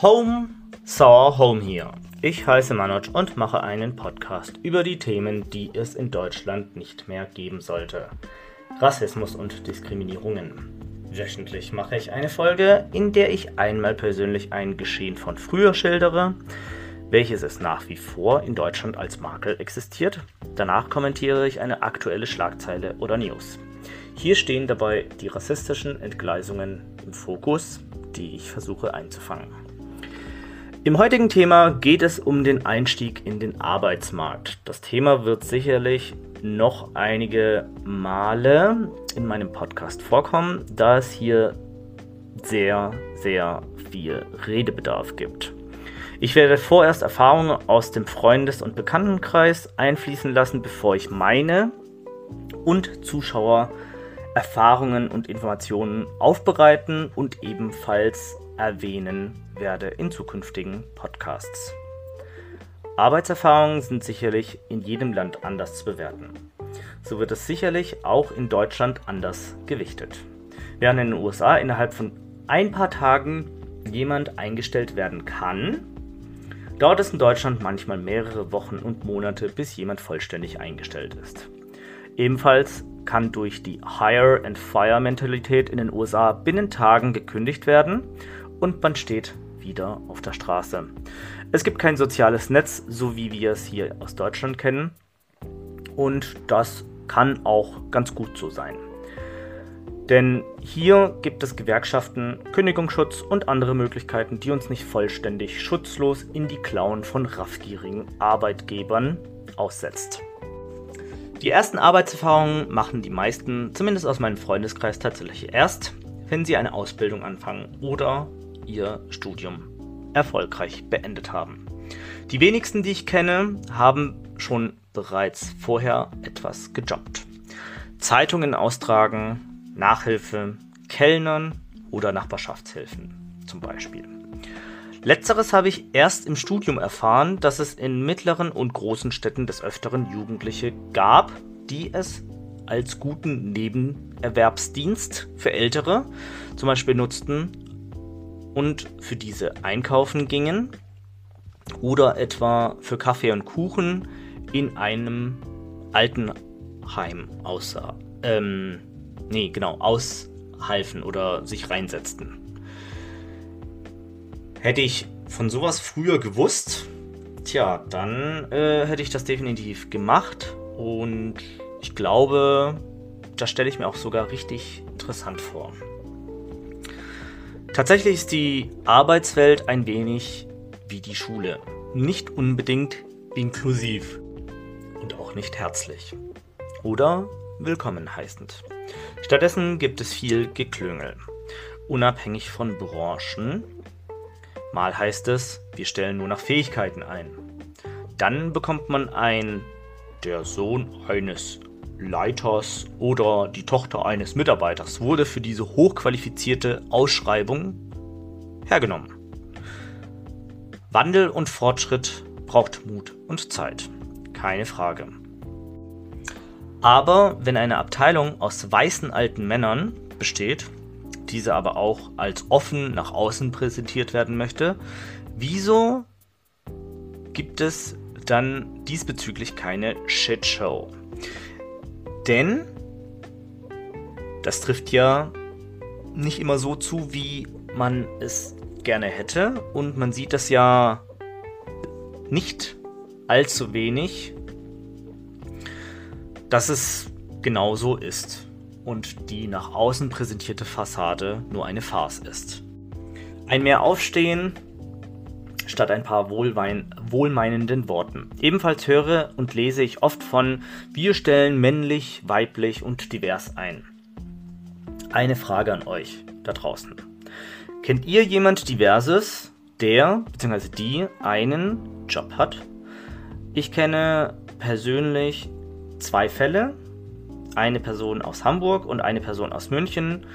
Home, Saw Home hier. Ich heiße Manoj und mache einen Podcast über die Themen, die es in Deutschland nicht mehr geben sollte. Rassismus und Diskriminierungen. Wöchentlich mache ich eine Folge, in der ich einmal persönlich ein Geschehen von früher schildere, welches es nach wie vor in Deutschland als Makel existiert. Danach kommentiere ich eine aktuelle Schlagzeile oder News. Hier stehen dabei die rassistischen Entgleisungen im Fokus, die ich versuche einzufangen. Im heutigen Thema geht es um den Einstieg in den Arbeitsmarkt. Das Thema wird sicherlich noch einige Male in meinem Podcast vorkommen, da es hier sehr, sehr viel Redebedarf gibt. Ich werde vorerst Erfahrungen aus dem Freundes- und Bekanntenkreis einfließen lassen, bevor ich meine und Zuschauer Erfahrungen und Informationen aufbereiten und ebenfalls erwähnen werde in zukünftigen Podcasts. Arbeitserfahrungen sind sicherlich in jedem Land anders zu bewerten. So wird es sicherlich auch in Deutschland anders gewichtet. Während in den USA innerhalb von ein paar Tagen jemand eingestellt werden kann, dauert es in Deutschland manchmal mehrere Wochen und Monate, bis jemand vollständig eingestellt ist. Ebenfalls kann durch die Hire and Fire Mentalität in den USA binnen Tagen gekündigt werden und man steht wieder auf der Straße. Es gibt kein soziales Netz, so wie wir es hier aus Deutschland kennen. Und das kann auch ganz gut so sein. Denn hier gibt es Gewerkschaften, Kündigungsschutz und andere Möglichkeiten, die uns nicht vollständig schutzlos in die Klauen von raffgierigen Arbeitgebern aussetzt. Die ersten Arbeitserfahrungen machen die meisten, zumindest aus meinem Freundeskreis, tatsächlich erst, wenn sie eine Ausbildung anfangen oder ihr Studium erfolgreich beendet haben. Die wenigsten, die ich kenne, haben schon bereits vorher etwas gejobbt. Zeitungen austragen, Nachhilfe, Kellnern oder Nachbarschaftshilfen zum Beispiel. Letzteres habe ich erst im Studium erfahren, dass es in mittleren und großen Städten des Öfteren Jugendliche gab, die es als guten Nebenerwerbsdienst für Ältere zum Beispiel nutzten, und für diese einkaufen gingen oder etwa für Kaffee und Kuchen in einem Altenheim aussah. Ähm, nee, genau, aushalfen oder sich reinsetzten. Hätte ich von sowas früher gewusst, tja, dann äh, hätte ich das definitiv gemacht und ich glaube, das stelle ich mir auch sogar richtig interessant vor. Tatsächlich ist die Arbeitswelt ein wenig wie die Schule. Nicht unbedingt inklusiv und auch nicht herzlich. Oder willkommen heißend. Stattdessen gibt es viel Geklüngel, unabhängig von Branchen. Mal heißt es, wir stellen nur nach Fähigkeiten ein. Dann bekommt man ein der Sohn eines Leiters oder die Tochter eines Mitarbeiters wurde für diese hochqualifizierte Ausschreibung hergenommen. Wandel und Fortschritt braucht Mut und Zeit. Keine Frage. Aber wenn eine Abteilung aus weißen alten Männern besteht, diese aber auch als offen nach außen präsentiert werden möchte, wieso gibt es dann diesbezüglich keine Shitshow? Denn das trifft ja nicht immer so zu, wie man es gerne hätte. Und man sieht das ja nicht allzu wenig, dass es genauso ist und die nach außen präsentierte Fassade nur eine Farce ist. Ein mehr Aufstehen statt ein paar wohlwein wohlmeinenden Worten. Ebenfalls höre und lese ich oft von wir stellen männlich, weiblich und divers ein. Eine Frage an euch da draußen. Kennt ihr jemand diverses, der bzw. die einen Job hat? Ich kenne persönlich zwei Fälle. Eine Person aus Hamburg und eine Person aus München,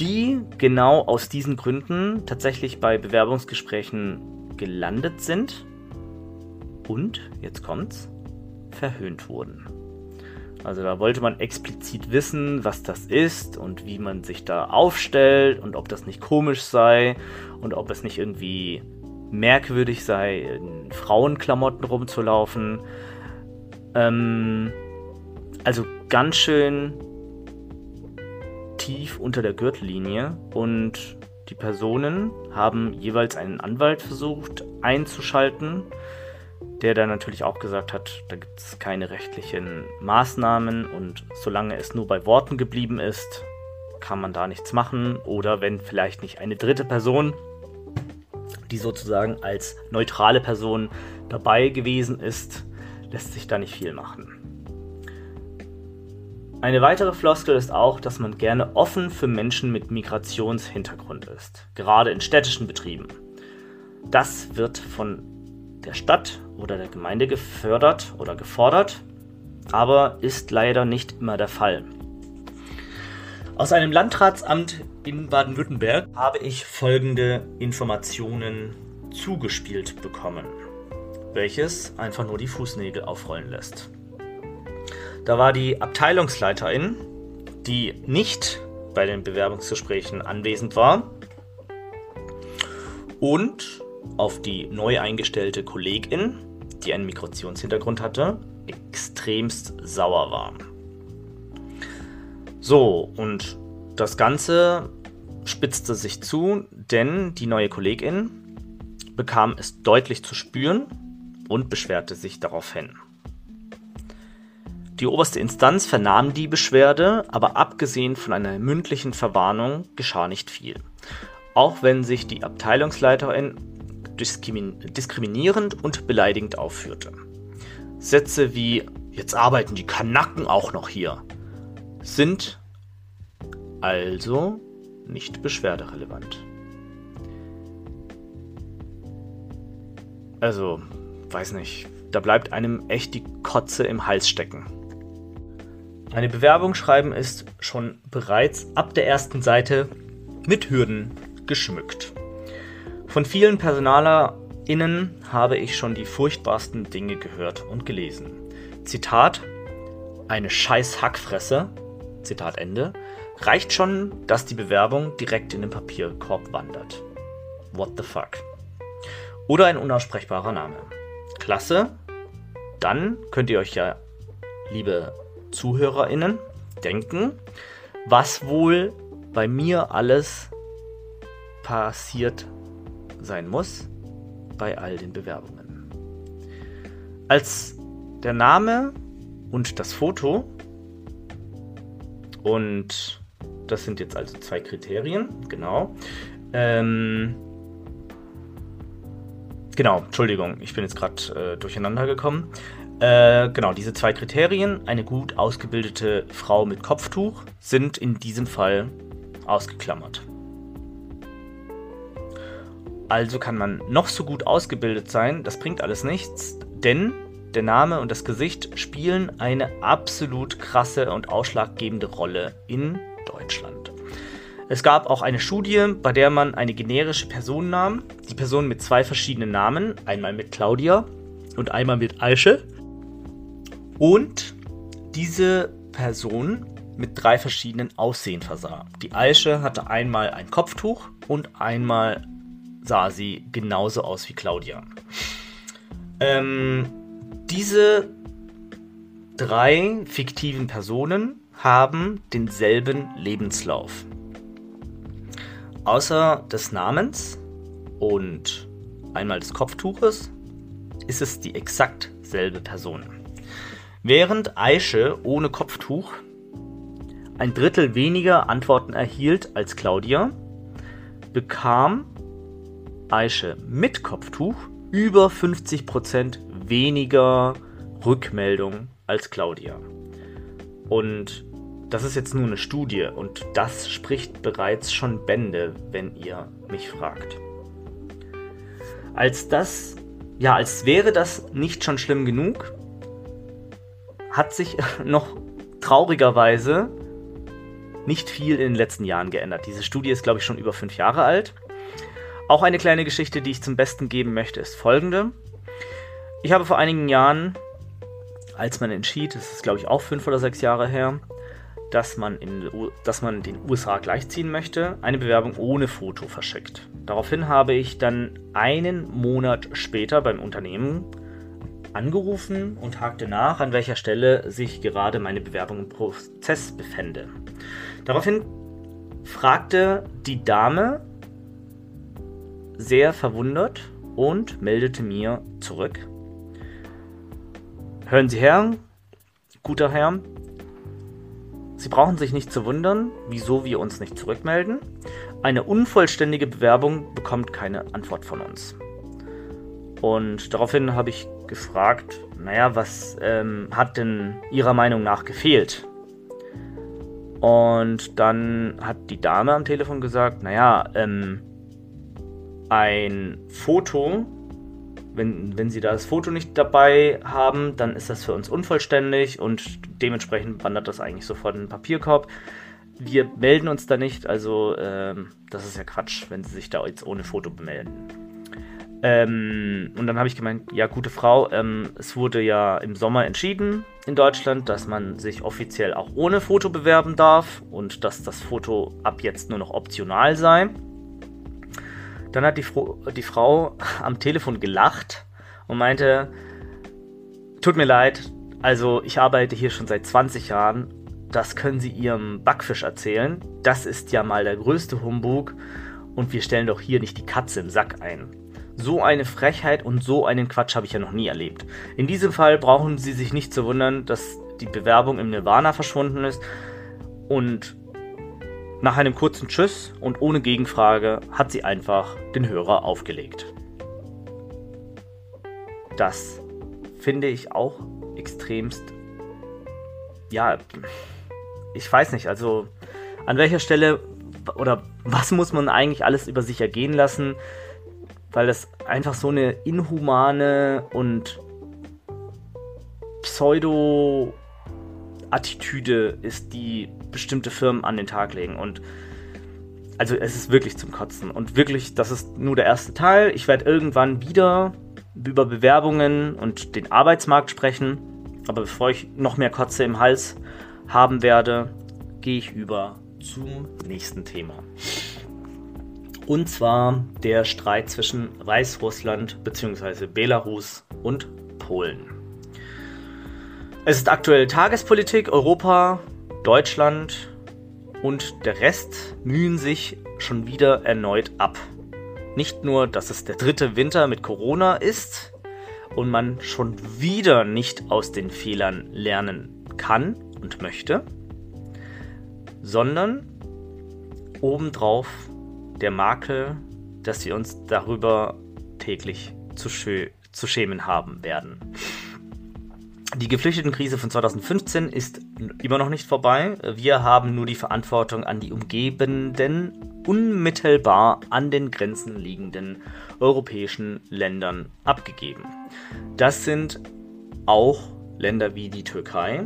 die genau aus diesen Gründen tatsächlich bei Bewerbungsgesprächen gelandet sind und, jetzt kommt's, verhöhnt wurden. Also da wollte man explizit wissen, was das ist und wie man sich da aufstellt und ob das nicht komisch sei und ob es nicht irgendwie merkwürdig sei, in Frauenklamotten rumzulaufen. Ähm, also ganz schön tief unter der Gürtellinie und die Personen haben jeweils einen Anwalt versucht einzuschalten, der dann natürlich auch gesagt hat, da gibt es keine rechtlichen Maßnahmen und solange es nur bei Worten geblieben ist, kann man da nichts machen. Oder wenn vielleicht nicht eine dritte Person, die sozusagen als neutrale Person dabei gewesen ist, lässt sich da nicht viel machen. Eine weitere Floskel ist auch, dass man gerne offen für Menschen mit Migrationshintergrund ist, gerade in städtischen Betrieben. Das wird von der Stadt oder der Gemeinde gefördert oder gefordert, aber ist leider nicht immer der Fall. Aus einem Landratsamt in Baden-Württemberg habe ich folgende Informationen zugespielt bekommen, welches einfach nur die Fußnägel aufrollen lässt. Da war die Abteilungsleiterin, die nicht bei den Bewerbungsgesprächen anwesend war und auf die neu eingestellte Kollegin, die einen Migrationshintergrund hatte, extremst sauer war. So, und das Ganze spitzte sich zu, denn die neue Kollegin bekam es deutlich zu spüren und beschwerte sich daraufhin. Die oberste Instanz vernahm die Beschwerde, aber abgesehen von einer mündlichen Verwarnung geschah nicht viel. Auch wenn sich die Abteilungsleiterin diskriminierend und beleidigend aufführte. Sätze wie Jetzt arbeiten die Kanacken auch noch hier sind also nicht beschwerderelevant. Also, weiß nicht, da bleibt einem echt die Kotze im Hals stecken. Eine Bewerbung schreiben ist schon bereits ab der ersten Seite mit Hürden geschmückt. Von vielen PersonalerInnen habe ich schon die furchtbarsten Dinge gehört und gelesen. Zitat: Eine scheiß Hackfresse, Zitat Ende, reicht schon, dass die Bewerbung direkt in den Papierkorb wandert. What the fuck? Oder ein unaussprechbarer Name. Klasse. Dann könnt ihr euch ja, liebe ZuhörerInnen denken, was wohl bei mir alles passiert sein muss bei all den Bewerbungen. Als der Name und das Foto und das sind jetzt also zwei Kriterien, genau. Ähm, genau, Entschuldigung, ich bin jetzt gerade äh, durcheinander gekommen. Äh, genau, diese zwei Kriterien, eine gut ausgebildete Frau mit Kopftuch, sind in diesem Fall ausgeklammert. Also kann man noch so gut ausgebildet sein, das bringt alles nichts, denn der Name und das Gesicht spielen eine absolut krasse und ausschlaggebende Rolle in Deutschland. Es gab auch eine Studie, bei der man eine generische Person nahm, die Person mit zwei verschiedenen Namen, einmal mit Claudia und einmal mit Aische, und diese Person mit drei verschiedenen Aussehen versah. Die Aische hatte einmal ein Kopftuch und einmal sah sie genauso aus wie Claudia. Ähm, diese drei fiktiven Personen haben denselben Lebenslauf. Außer des Namens und einmal des Kopftuches ist es die exakt selbe Person. Während Aische ohne Kopftuch ein Drittel weniger Antworten erhielt als Claudia, bekam Aische mit Kopftuch über 50% weniger Rückmeldungen als Claudia. Und das ist jetzt nur eine Studie und das spricht bereits schon Bände, wenn ihr mich fragt. Als das, ja, als wäre das nicht schon schlimm genug, hat sich noch traurigerweise nicht viel in den letzten Jahren geändert. Diese Studie ist, glaube ich, schon über fünf Jahre alt. Auch eine kleine Geschichte, die ich zum Besten geben möchte, ist folgende. Ich habe vor einigen Jahren, als man entschied, das ist glaube ich auch fünf oder sechs Jahre her, dass man, in, dass man den USA gleichziehen möchte, eine Bewerbung ohne Foto verschickt. Daraufhin habe ich dann einen Monat später beim Unternehmen angerufen und hakte nach, an welcher Stelle sich gerade meine Bewerbung im Prozess befände. Daraufhin fragte die Dame sehr verwundert und meldete mir zurück. Hören Sie her, guter Herr, Sie brauchen sich nicht zu wundern, wieso wir uns nicht zurückmelden. Eine unvollständige Bewerbung bekommt keine Antwort von uns. Und daraufhin habe ich gefragt, naja, was ähm, hat denn Ihrer Meinung nach gefehlt? Und dann hat die Dame am Telefon gesagt, naja, ähm, ein Foto, wenn, wenn Sie das Foto nicht dabei haben, dann ist das für uns unvollständig und dementsprechend wandert das eigentlich sofort in den Papierkorb. Wir melden uns da nicht, also ähm, das ist ja Quatsch, wenn Sie sich da jetzt ohne Foto bemelden. Ähm, und dann habe ich gemeint, ja, gute Frau, ähm, es wurde ja im Sommer entschieden in Deutschland, dass man sich offiziell auch ohne Foto bewerben darf und dass das Foto ab jetzt nur noch optional sei. Dann hat die, die Frau am Telefon gelacht und meinte, tut mir leid, also ich arbeite hier schon seit 20 Jahren, das können Sie Ihrem Backfisch erzählen, das ist ja mal der größte Humbug und wir stellen doch hier nicht die Katze im Sack ein. So eine Frechheit und so einen Quatsch habe ich ja noch nie erlebt. In diesem Fall brauchen Sie sich nicht zu wundern, dass die Bewerbung im Nirvana verschwunden ist. Und nach einem kurzen Tschüss und ohne Gegenfrage hat sie einfach den Hörer aufgelegt. Das finde ich auch extremst. Ja, ich weiß nicht, also an welcher Stelle oder was muss man eigentlich alles über sich ergehen lassen, weil das einfach so eine inhumane und Pseudo-Attitüde ist, die bestimmte Firmen an den Tag legen. Und also es ist wirklich zum Kotzen. Und wirklich, das ist nur der erste Teil. Ich werde irgendwann wieder über Bewerbungen und den Arbeitsmarkt sprechen. Aber bevor ich noch mehr Kotze im Hals haben werde, gehe ich über zum nächsten Thema. Und zwar der Streit zwischen Weißrussland bzw. Belarus und Polen. Es ist aktuell Tagespolitik. Europa, Deutschland und der Rest mühen sich schon wieder erneut ab. Nicht nur, dass es der dritte Winter mit Corona ist und man schon wieder nicht aus den Fehlern lernen kann und möchte, sondern obendrauf der Makel, dass wir uns darüber täglich zu, zu schämen haben werden. Die Geflüchtetenkrise von 2015 ist immer noch nicht vorbei. Wir haben nur die Verantwortung an die umgebenden, unmittelbar an den Grenzen liegenden europäischen Ländern abgegeben. Das sind auch Länder wie die Türkei,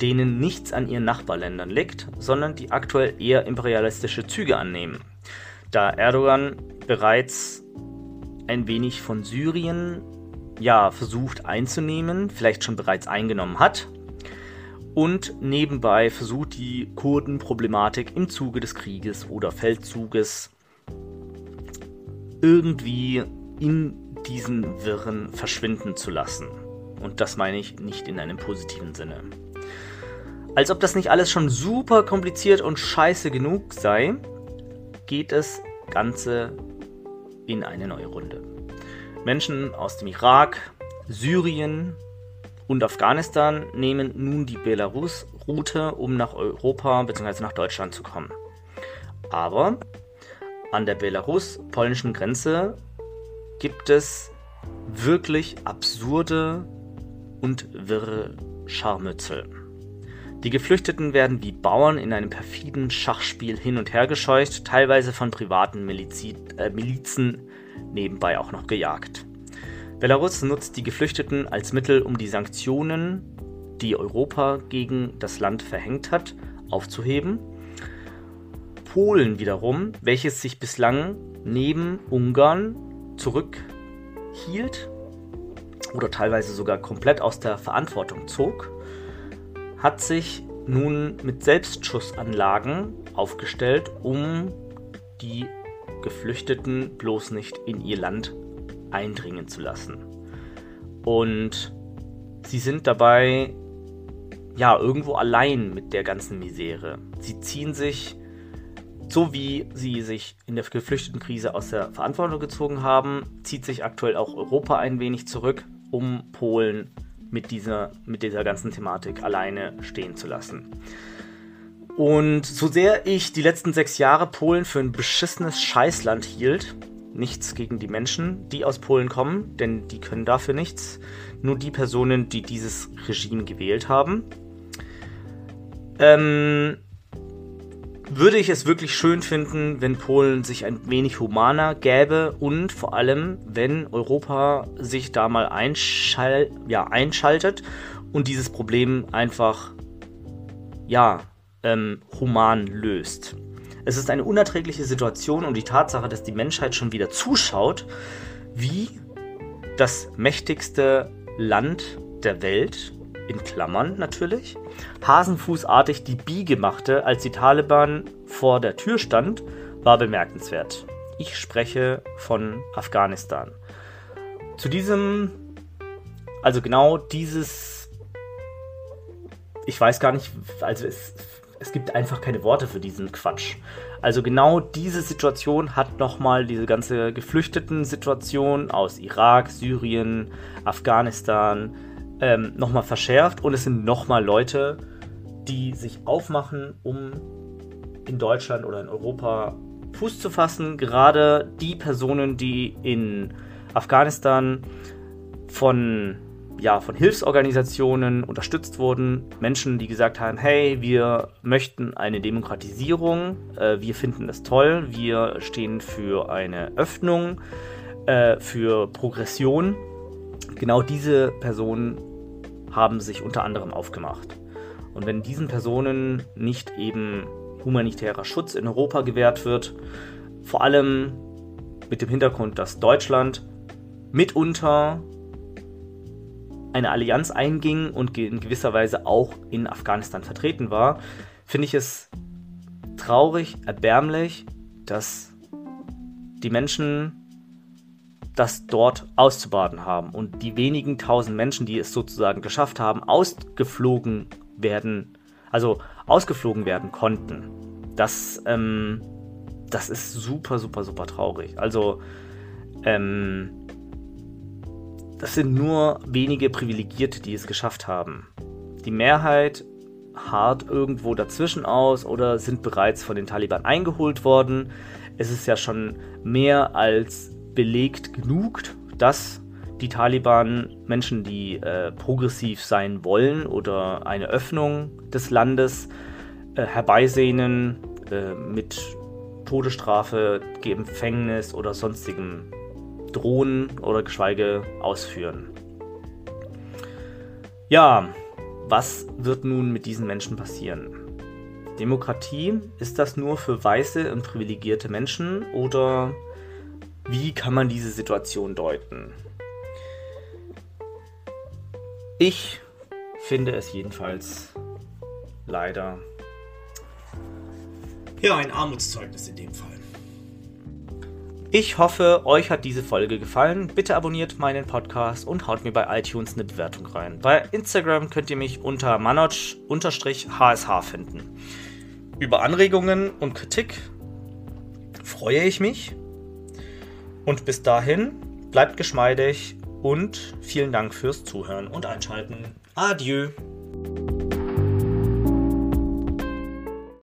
denen nichts an ihren Nachbarländern liegt, sondern die aktuell eher imperialistische Züge annehmen. Da Erdogan bereits ein wenig von Syrien ja versucht einzunehmen, vielleicht schon bereits eingenommen hat und nebenbei versucht die Kurdenproblematik im Zuge des Krieges oder Feldzuges irgendwie in diesen Wirren verschwinden zu lassen. Und das meine ich nicht in einem positiven Sinne. Als ob das nicht alles schon super kompliziert und scheiße genug sei, geht es Ganze in eine neue Runde. Menschen aus dem Irak, Syrien und Afghanistan nehmen nun die Belarus-Route, um nach Europa bzw. nach Deutschland zu kommen. Aber an der belarus-polnischen Grenze gibt es wirklich absurde und wirre Scharmützel. Die Geflüchteten werden wie Bauern in einem perfiden Schachspiel hin und her gescheucht, teilweise von privaten Milizi äh, Milizen nebenbei auch noch gejagt. Belarus nutzt die Geflüchteten als Mittel, um die Sanktionen, die Europa gegen das Land verhängt hat, aufzuheben. Polen wiederum, welches sich bislang neben Ungarn zurückhielt oder teilweise sogar komplett aus der Verantwortung zog, hat sich nun mit Selbstschussanlagen aufgestellt, um die Geflüchteten bloß nicht in ihr Land eindringen zu lassen. Und sie sind dabei ja irgendwo allein mit der ganzen Misere. Sie ziehen sich, so wie sie sich in der Geflüchtetenkrise aus der Verantwortung gezogen haben, zieht sich aktuell auch Europa ein wenig zurück, um Polen mit dieser, mit dieser ganzen Thematik alleine stehen zu lassen. Und so sehr ich die letzten sechs Jahre Polen für ein beschissenes Scheißland hielt, nichts gegen die Menschen, die aus Polen kommen, denn die können dafür nichts. Nur die Personen, die dieses Regime gewählt haben. Ähm, würde ich es wirklich schön finden, wenn Polen sich ein wenig humaner gäbe und vor allem, wenn Europa sich da mal einschal ja, einschaltet und dieses Problem einfach ja, ähm, human löst. Es ist eine unerträgliche Situation und die Tatsache, dass die Menschheit schon wieder zuschaut, wie das mächtigste Land der Welt, in Klammern natürlich, hasenfußartig die Biege machte, als die Taliban vor der Tür stand, war bemerkenswert. Ich spreche von Afghanistan. Zu diesem, also genau dieses, ich weiß gar nicht, also es es gibt einfach keine Worte für diesen Quatsch. Also genau diese Situation hat nochmal diese ganze Geflüchteten-Situation aus Irak, Syrien, Afghanistan ähm, nochmal verschärft und es sind nochmal Leute, die sich aufmachen, um in Deutschland oder in Europa Fuß zu fassen. Gerade die Personen, die in Afghanistan von ja, von Hilfsorganisationen unterstützt wurden. Menschen, die gesagt haben, hey, wir möchten eine Demokratisierung, äh, wir finden das toll, wir stehen für eine Öffnung, äh, für Progression. Genau diese Personen haben sich unter anderem aufgemacht. Und wenn diesen Personen nicht eben humanitärer Schutz in Europa gewährt wird, vor allem mit dem Hintergrund, dass Deutschland mitunter eine Allianz einging und in gewisser Weise auch in Afghanistan vertreten war, finde ich es traurig, erbärmlich, dass die Menschen das dort auszubaden haben und die wenigen tausend Menschen, die es sozusagen geschafft haben, ausgeflogen werden, also ausgeflogen werden konnten. Das, ähm, das ist super, super, super traurig. Also, ähm, das sind nur wenige Privilegierte, die es geschafft haben. Die Mehrheit hart irgendwo dazwischen aus oder sind bereits von den Taliban eingeholt worden. Es ist ja schon mehr als belegt genug, dass die Taliban Menschen, die äh, progressiv sein wollen oder eine Öffnung des Landes äh, herbeisehnen äh, mit Todesstrafe, Gefängnis oder sonstigem drohen oder geschweige ausführen. Ja, was wird nun mit diesen Menschen passieren? Demokratie, ist das nur für weiße und privilegierte Menschen oder wie kann man diese Situation deuten? Ich finde es jedenfalls leider ja ein Armutszeugnis in dem Fall. Ich hoffe, euch hat diese Folge gefallen. Bitte abonniert meinen Podcast und haut mir bei iTunes eine Bewertung rein. Bei Instagram könnt ihr mich unter manoj-hsh finden. Über Anregungen und Kritik freue ich mich. Und bis dahin, bleibt geschmeidig und vielen Dank fürs Zuhören und Einschalten. Adieu.